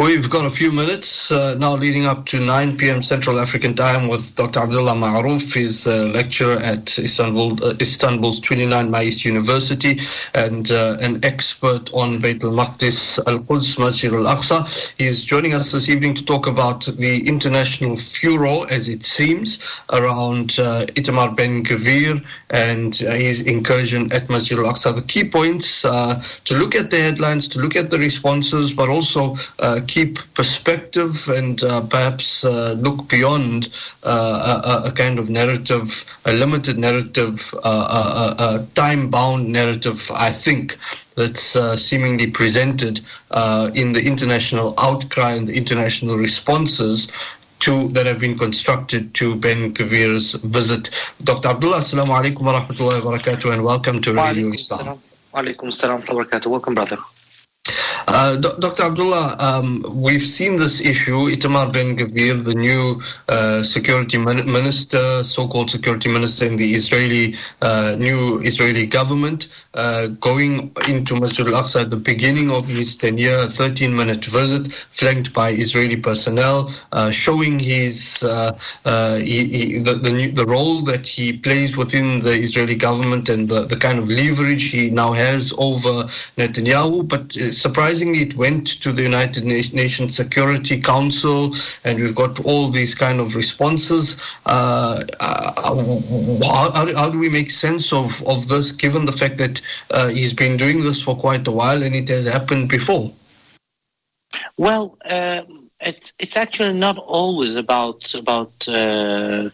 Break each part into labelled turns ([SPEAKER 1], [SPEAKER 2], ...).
[SPEAKER 1] We've got a few minutes uh, now leading up to 9 p.m. Central African time with Dr. Abdullah Ma'ruf. He's a lecturer at Istanbul, uh, Istanbul's 29 Mayis University and uh, an expert on Bayt al-Maqdis, Al-Quds, Masjid al-Aqsa. He's joining us this evening to talk about the international furor, as it seems, around uh, Itamar Ben Gvir and uh, his incursion at Masjid al-Aqsa. The key points uh, to look at the headlines, to look at the responses, but also keep perspective and uh, perhaps uh, look beyond uh, a, a, kind of narrative, a limited narrative, a, time-bound narrative, I think, that's uh, seemingly presented uh, in the international outcry and the international responses to, that have been constructed to Ben Gvir's visit. Dr. Abdullah, assalamu alaikum wa rahmatullahi wa barakatuh and welcome to Radio Islam.
[SPEAKER 2] Wa alaikum assalam wa barakatuh. Welcome, brother.
[SPEAKER 1] Uh, Dr. Abdullah, um, we've seen this issue. Itamar Ben Gvir, the new uh, security minister, so-called security minister in the Israeli uh, new Israeli government, uh, going into Masjid al-Aqsa at the beginning of his tenure, 13-minute visit, flanked by Israeli personnel, uh, showing his uh, he, he, the, the, new, the, role that he plays within the Israeli government and the, the kind of leverage he now has over Netanyahu, but surprisingly, it went to the United Nations Security Council, and we've got all these kind of responses. Uh, uh, how, how, do we make sense of, of this, given the fact that uh, he's been doing this for quite a while and it has happened before?
[SPEAKER 2] Well, um, it's it's actually not always about about uh,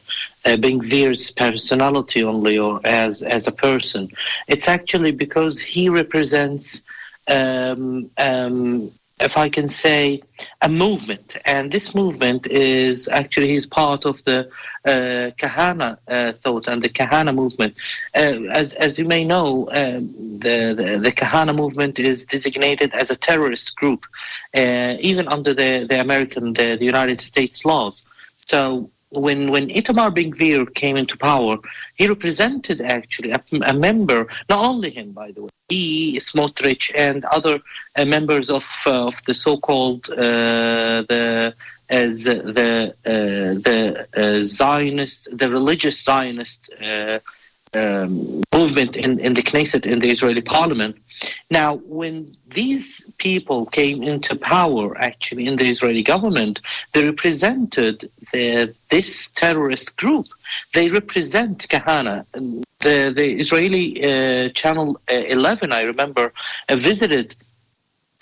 [SPEAKER 2] uh, Ben Gvir's personality only or as as a person. It's actually because he represents um, um, if I can say, a movement. And this movement is actually he's part of the uh, Kahana uh, thought and the Kahana movement. Uh, as, as you may know, um, the, the, the Kahana movement is designated as a terrorist group, uh, even under the, the American, the, the United States laws. So when when Itamar Ben Gvir came into power, he represented actually a, a, member, not only him, by the way, he, Smotrich, and other uh, members of uh, of the so-called uh, the as the uh, the uh, Zionist, the religious Zionist uh, um, movement in, in the Knesset, in the Israeli parliament. Now, when these people came into power, actually, in the Israeli government, they represented the, this terrorist group. They represent Kahana. The, the Israeli uh, Channel uh, 11, I remember, uh, visited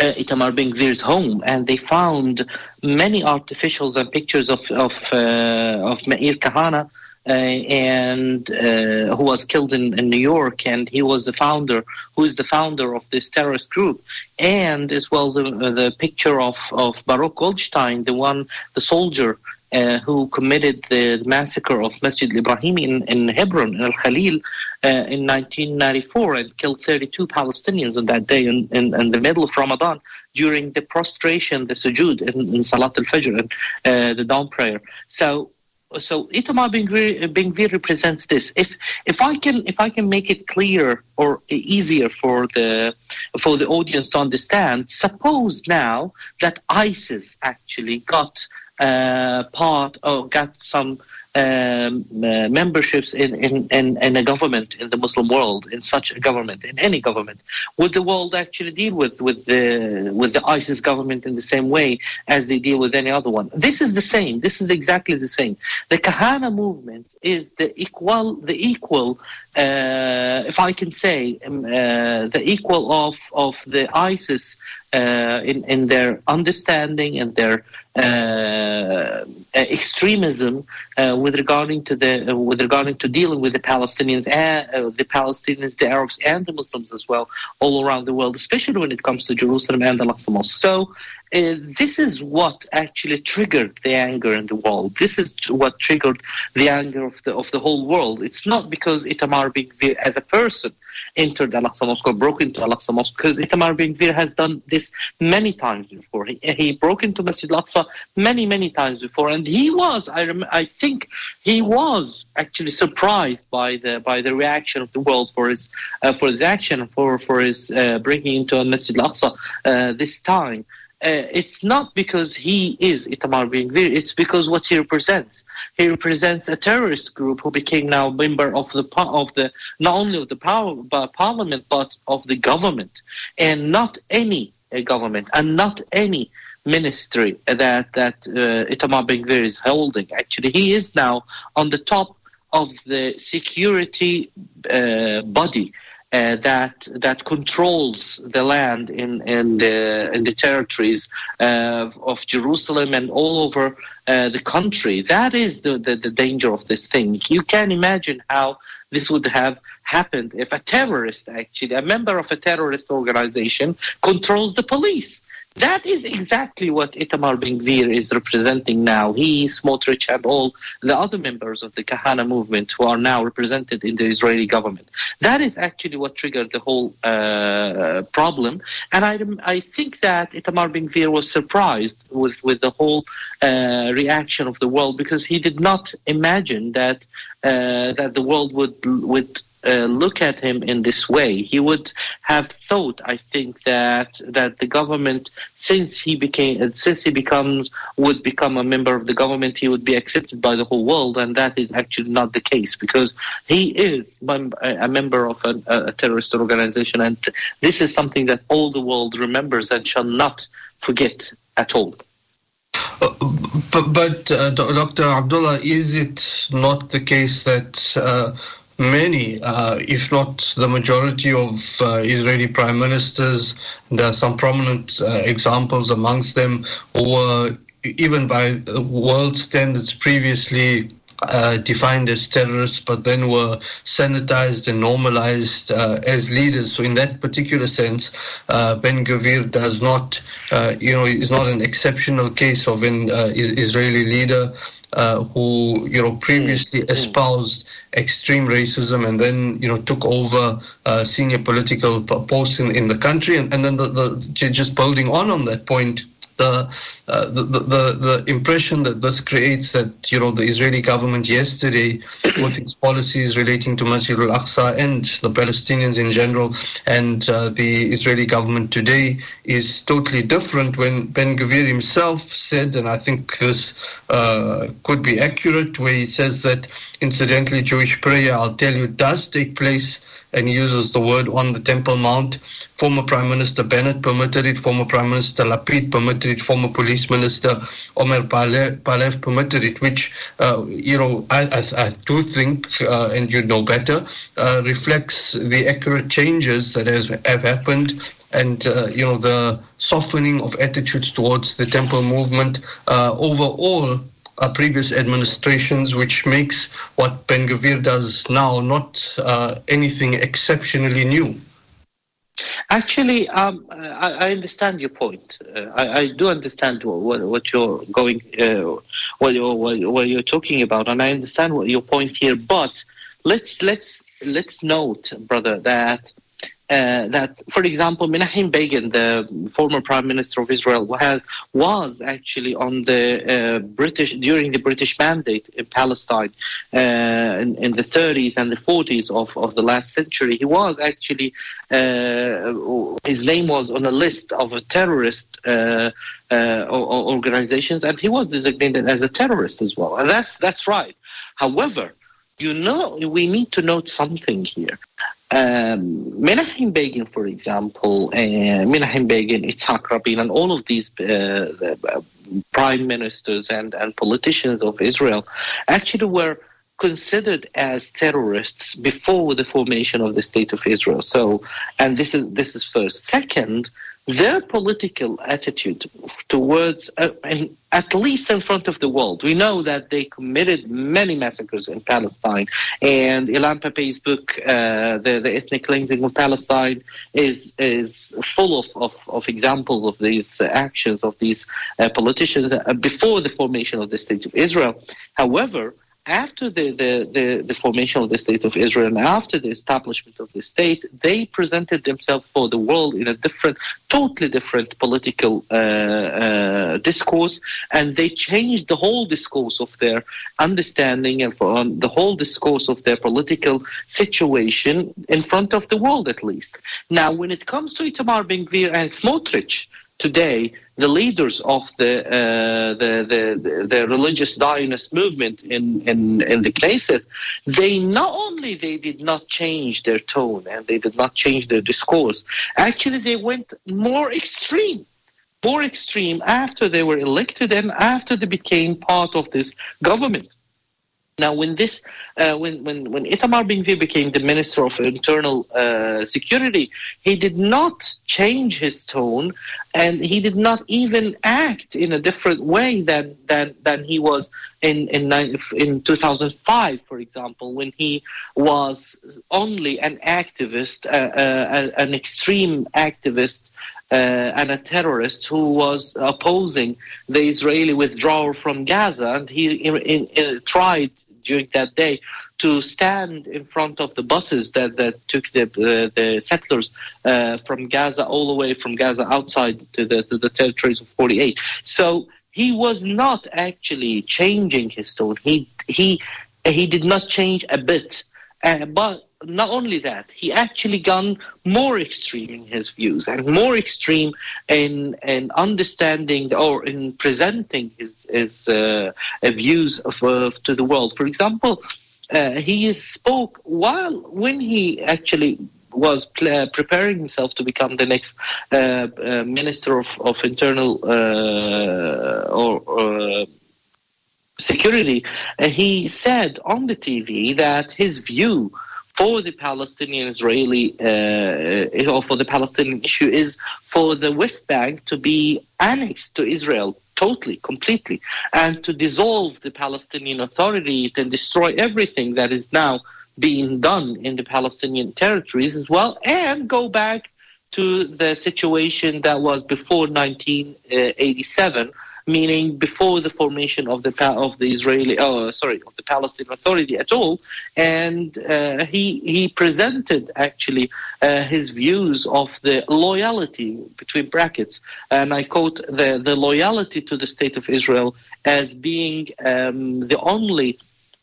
[SPEAKER 2] uh, Itamar Ben Gvir's home, and they found many artificials and pictures of of, uh, of Meir Kahana, uh, and uh, who was killed in, in New York, and he was the founder, who is the founder of this terrorist group, and as well the the picture of of Baruch Goldstein, the one, the soldier uh, who committed the massacre of Masjid Ibrahim in, in Hebron, in Al Khalil, uh, in 1994 and killed 32 Palestinians on that day in, in, in, the middle of Ramadan during the prostration, the sujood in, in Salat al Fajr and uh, the dawn prayer. So so Itamar Ben Gvir represents this. If if I can if I can make it clear or easier for the for the audience to understand, suppose now that ISIS actually got uh, part or got some um, uh, memberships in, in, in, in, a government in the Muslim world, in such a government, in any government, would the world actually deal with, with the with the ISIS government in the same way as they deal with any other one? This is the same. This is exactly the same. The Kahana movement is the equal the equal, uh, if I can say, um, uh, the equal of of the ISIS uh, in in their understanding and their uh, extremism uh, with regarding to the uh, with regarding to dealing with the Palestinians and uh, the Palestinians, the Arabs, and the Muslims as well, all around the world, especially when it comes to Jerusalem and the Al-Aqsa Mosque. So. Uh, this is what actually triggered the anger in the world. This is what triggered the anger of the of the whole world. It's not because Itamar Ben Gvir as a person entered Al-Aqsa Mosque or broke into Al-Aqsa Mosque, because Itamar Ben Gvir has done this many times before. He, he broke into Masjid Al-Aqsa many, many times before, and he was, I, rem- I think, he was actually surprised by the by the reaction of the world for his uh, for his action for for his uh, breaking into Masjid Al-Aqsa uh, this time. Uh, it's not because he is Itamar Ben Gvir, it's because what he represents. He represents a terrorist group who became now member of the of the not only of the power, but parliament but of the government, and not any uh, government and not any ministry that that uh, Itamar Ben Gvir is holding. Actually, he is now on the top of the security uh, body uh, that that controls the land in in the in the territories uh, of Jerusalem and all over uh, the country. That is the, the, the danger of this thing. You can imagine how this would have happened if a terrorist, actually a member of a terrorist organization, controls the police. That is exactly what Itamar Ben Gvir is representing now. He, Smotrich, and all the other members of the Kahana movement who are now represented in the Israeli government. That is actually what triggered the whole uh, problem. And I, I think that Itamar Ben Gvir was surprised with, with the whole uh, reaction of the world because he did not imagine that uh, that the world would would uh, look at him in this way. He would have thought, I think, that that the government, since he became, since he becomes would become a member of the government, he would be accepted by the whole world, and that is actually not the case because he is a member of a, a terrorist organization, and this is something that all the world remembers and shall not forget at all.
[SPEAKER 1] Uh, but, but uh, Dr. Abdullah, is it not the case that uh, many, uh, if not the majority of uh, Israeli prime ministers. There are some prominent uh, examples amongst them who were, even by world standards, previously uh, defined as terrorists, but then were sanitized and normalized uh, as leaders. So, in that particular sense, uh, Ben Gvir does not, you know, is not an exceptional case of an Israeli leader uh, who you know previously mm. espoused extreme racism and then you know took over uh, senior political posts in, in the country and, and then the, the, just building on on that point the, uh, the, the, the impression that this creates that you know the Israeli government yesterday with its policies relating to Masjid al-Aqsa and the Palestinians in general and uh, the Israeli government today is totally different when Ben Gvir himself said and I think this uh, could be accurate where he says that incidentally Jewish prayer I'll tell you does take place and uses the word on the Temple Mount. Former Prime Minister Bennett permitted it, former Prime Minister Lapid permitted it, former Police Minister Omer Barlev permitted it, which, uh, you know, I, I, I do think, uh, and you know better, uh, reflects the accurate changes that has, have happened and uh, you know the softening of attitudes towards the temple movement uh, overall uh, previous administrations, which makes what Ben Gvir does now not uh, anything exceptionally new.
[SPEAKER 2] Actually, um, I, I, understand your point. Uh, I, I, do understand what, what you're going, uh, what, you're, what, you're talking about, and I understand what your point here. But let's let's let's note, brother, that uh, that, for example, Menachem Begin, the former prime minister of Israel, has, was actually on the uh, British during the British mandate in Palestine uh, in, in, the 30s and the 40s of, of the last century. He was actually uh, his name was on a list of terrorist uh, uh, organizations, and he was designated as a terrorist as well. And that's that's right. However, you know, we need to note something here. Um, Menachem Begin, for example, uh, Menachem Begin, Itzhak Rabin, and all of these uh, uh, prime ministers and, and politicians of Israel actually were considered as terrorists before the formation of the state of Israel. So, and this is this is first. Second, their political attitude towards, uh, at least in front of the world, we know that they committed many massacres in Palestine. And Ilan Pappé's book, uh, the, the Ethnic Cleansing of Palestine, is is full of, of, of examples of these actions of these uh, politicians uh, before the formation of the State of Israel. However, after the, the, the, the, formation of the State of Israel and after the establishment of the state, they presented themselves for the world in a different, totally different political uh, uh, discourse, and they changed the whole discourse of their understanding and um, the whole discourse of their political situation in front of the world, at least. Now, when it comes to Itamar Ben Gvir and Smotrich, today the leaders of the uh, the, the, the religious Zionist movement in, in in the Knesset, they not only they did not change their tone and they did not change their discourse, actually they went more extreme. More extreme after they were elected and after they became part of this government. Now, when this, uh, when when when Itamar Ben-Gvir became the Minister of Internal uh, Security, he did not change his tone, and he did not even act in a different way than than than he was in in in 2005, for example, when he was only an activist, uh, uh an extreme activist uh, and a terrorist who was opposing the Israeli withdrawal from Gaza, and he tried during that day to stand in front of the buses that, that took the, uh, the settlers uh, from Gaza all the way from Gaza outside to the, to the territories of 48. So he was not actually changing his tone. He he he did not change a bit. Uh, but not only that, he actually gone more extreme in his views and more extreme in in understanding or in presenting his his uh, views of, to the world. For example, uh, he spoke while when he actually was pl- preparing himself to become the next uh, uh, minister of, of internal uh, or security, he said on the TV that his view for the Palestinian-Israeli uh, or for the Palestinian issue is for the West Bank to be annexed to Israel totally, completely, and to dissolve the Palestinian Authority and destroy everything that is now being done in the Palestinian territories as well, and go back to the situation that was before 1987 meaning before the formation of the of the Israeli, oh, sorry, of the Palestinian Authority at all. And uh, he he presented actually uh, his views of the loyalty between brackets, and I quote the the loyalty to the state of Israel as being um, the only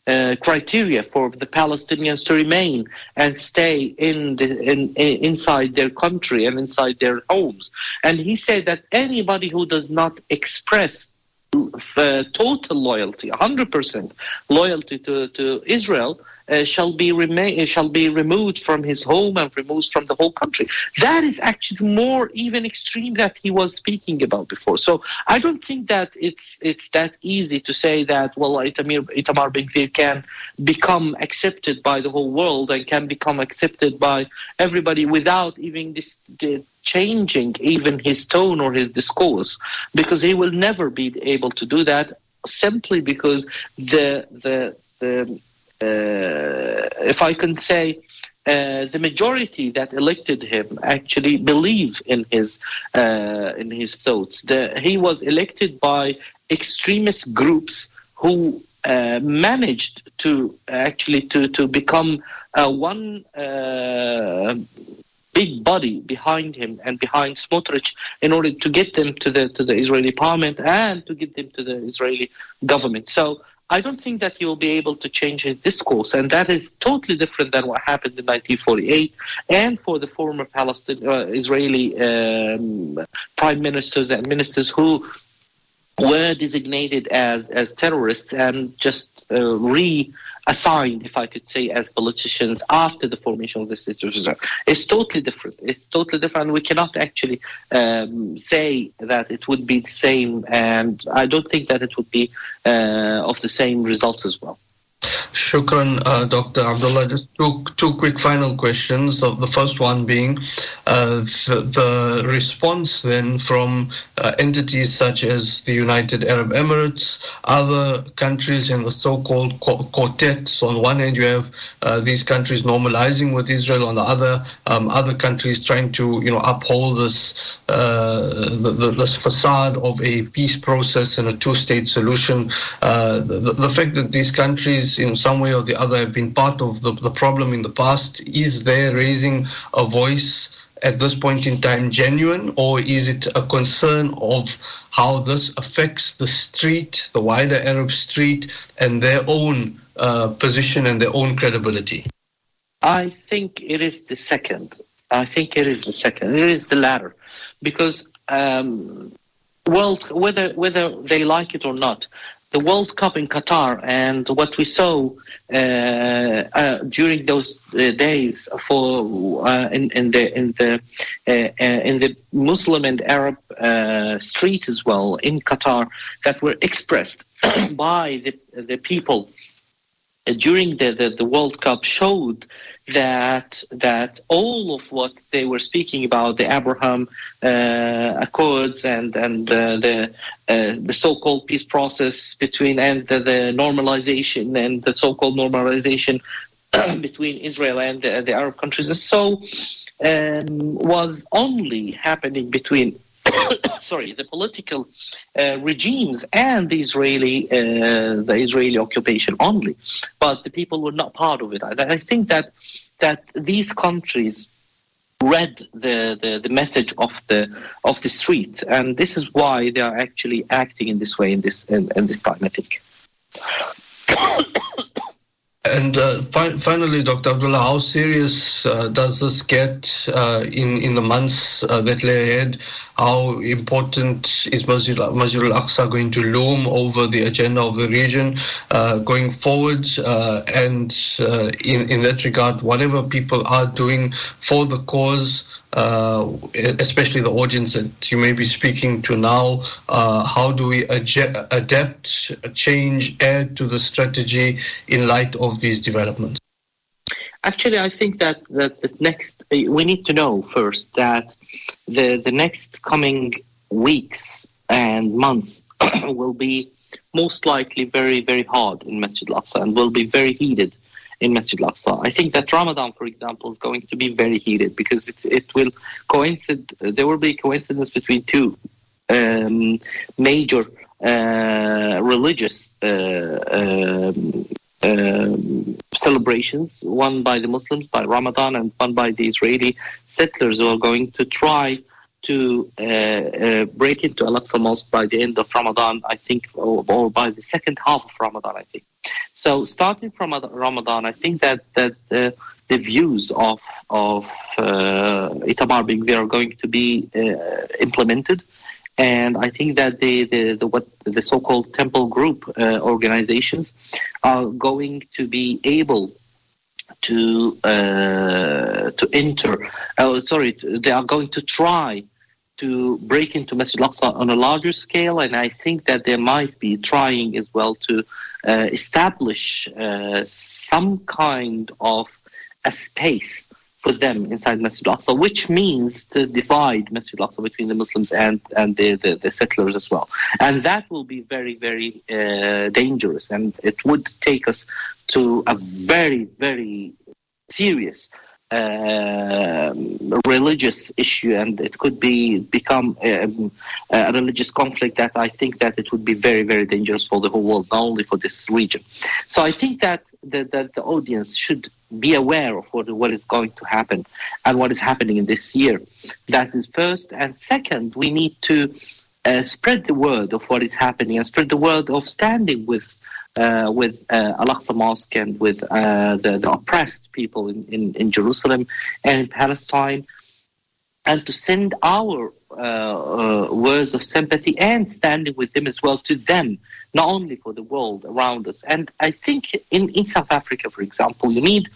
[SPEAKER 2] uh, criteria for the Palestinians to remain and stay in, the, in, in, inside their country and inside their homes. And he said that anybody who does not express uh, total loyalty, 100% loyalty to, to Israel, uh, shall be remain uh, shall be removed from his home and removed from the whole country. That is actually more even extreme that he was speaking about before. So I don't think that it's it's that easy to say that well Itamar, Itamar Ben-Gvir can become accepted by the whole world and can become accepted by everybody without even this, changing even his tone or his discourse because he will never be able to do that simply because the the the uh, if I can say, uh, the majority that elected him actually believe in his uh, in his thoughts. The, he was elected by extremist groups who uh, managed to actually to to become uh, one uh, big body behind him and behind Smotrich in order to get them to the to the Israeli parliament and to get them to the Israeli government. So I don't think that he will be able to change his discourse, and that is totally different than what happened in 1948 and for the former Palestinian uh, Israeli um, prime ministers and ministers who were designated as, as terrorists and just uh, reassigned, if I could say, as politicians after the formation of of Israel. It's totally different. It's totally different. We cannot actually um, say that it would be the same, and I don't think that it would be uh, of the same results as well.
[SPEAKER 1] Shukran, uh, Dr. Abdullah. Just two, two quick final questions. So the first one being uh, the, the, response then from uh, entities such as the United Arab Emirates, other countries in the so-called quartet. So on one hand, you have uh, these countries normalizing with Israel. On the other, um, other countries trying to you know uphold this uh, the, the, this facade of a peace process and a two-state solution. Uh, the, the fact that these countries in some way or the other have been part of the, the problem in the past. Is there raising a voice at this point in time genuine, or is it a concern of how this affects the street, the wider Arab street, and their own uh, position and their own credibility?
[SPEAKER 2] I think it is the second. I think it is the second. It is the latter. Because um, World, whether whether they like it or not, the World Cup in Qatar and what we saw uh, uh, during those uh, days for uh, in, in, the in the uh, uh, in the Muslim and Arab street as well in Qatar that were expressed by the the people during the, the, the World Cup showed that that all of what they were speaking about the Abraham uh, Accords and and uh, the uh, the so-called peace process between and the, the normalization and the so-called normalization between Israel and the, the Arab countries. So um, was only happening between sorry, the political uh, regimes and the Israeli uh, the Israeli occupation only, but the people were not part of it. I, think that that these countries read the, the, the, message of the of the street, and this is why they are actually acting in this way in this in, in this time. I think.
[SPEAKER 1] And uh, fi- finally, Dr. Abdullah, how serious uh, does this get uh, in in the months uh, that lay ahead? How important is Masjid, Masjid al-Aqsa going to loom over the agenda of the region uh, going forward? Uh, and in in that regard, whatever people are doing for the cause uh, especially the audience that you may be speaking to now, uh, how do we adapt, change, add to the strategy in light of these developments?
[SPEAKER 2] Actually, I think that, that the next, we need to know first that the, the next coming weeks and months will be most likely very, very hard in Masjid al-Aqsa and will be very heated in Masjid Al-Aqsa. I think that Ramadan, for example, is going to be very heated because it, it will coincide, there will be coincidence between two um, major uh, religious uh, um, um, celebrations, one by the Muslims, by Ramadan, and one by the Israeli settlers who are going to try to uh, uh, break into Al-Aqsa Mosque by the end of Ramadan, I think, or, or, by the second half of Ramadan, I think. So starting from Ramadan, I think that that uh, the views of of uh, Itamar being there are going to be uh, implemented, and I think that the the, the what the so-called temple group uh, organizations are going to be able to uh, to enter. Oh, sorry, they are going to try to break into Masjid al-Aqsa on a larger scale, and I think that they might be trying as well to uh, establish uh, some kind of a space for them inside Masjid al-Aqsa, which means to divide Masjid al-Aqsa between the Muslims and, and the, the, the settlers as well. And that will be very, very uh, dangerous, and it would take us to a very, very serious uh, religious issue, and it could be become um, a religious conflict that I think that it would be very, very dangerous for the whole world, not only for this region. So I think that the, that the audience should be aware of what, what is going to happen and what is happening in this year. That is first, and second, we need to uh, spread the word of what is happening and spread the word of standing with with uh, Al-Aqsa Mosque and with uh, the, the, oppressed people in, in, in, Jerusalem and in Palestine, and to send our uh, uh, words of sympathy and standing with them as well to them, not only for the world around us. And I think in, in South Africa, for example, you need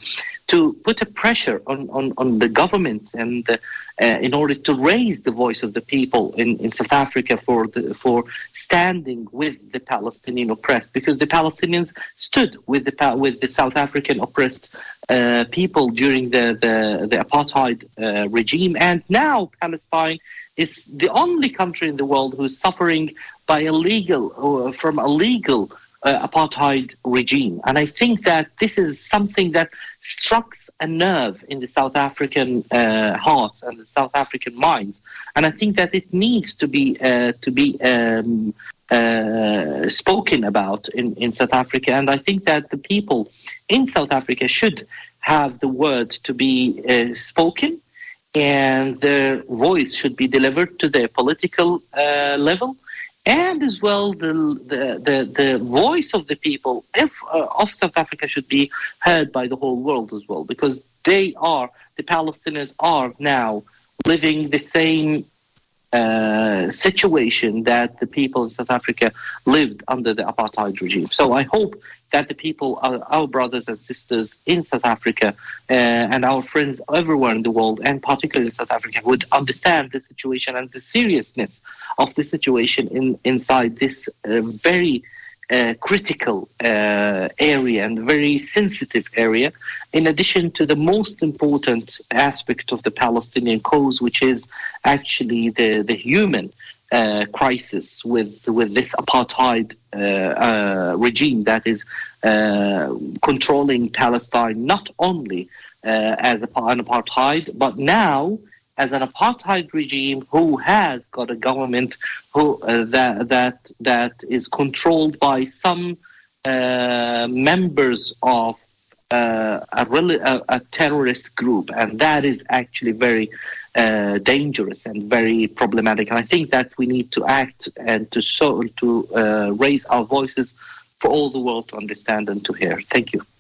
[SPEAKER 2] to put a pressure on, on, on the government and uh, in order to raise the voice of the people in, in South Africa for the, for standing with the Palestinian oppressed because the Palestinians stood with the with the South African oppressed uh, people during the the, the apartheid uh, regime and now Palestine is the only country in the world who's suffering by or from a legal uh, apartheid regime. And I think that this is something that struck a nerve in the South African uh, hearts and the South African minds. And I think that it needs to be uh, to be um, uh, spoken about in, in South Africa. And I think that the people in South Africa should have the word to be uh, spoken and their voice should be delivered to the political uh, level and as well the, the, the, the, voice of the people if, uh, of South Africa should be heard by the whole world as well because they are, the Palestinians are now living the same uh, situation that the people in South Africa lived under the apartheid regime. So I hope that the people, our, our brothers and sisters in South Africa uh, and our friends everywhere in the world, and particularly in South Africa, would understand the situation and the seriousness of the situation in, inside this uh, very uh, critical uh, area and very sensitive area, in addition to the most important aspect of the Palestinian cause, which is actually the, the human uh, crisis with with this apartheid uh, uh, regime that is uh, controlling Palestine not only as an apartheid, but now as an apartheid regime who has got a government who uh, that that that is controlled by some uh, members of uh, a, a, a, terrorist group, and that is actually very uh, dangerous and very problematic. And I think that we need to act and to so to uh, raise our voices for all the world to understand and to hear. Thank you.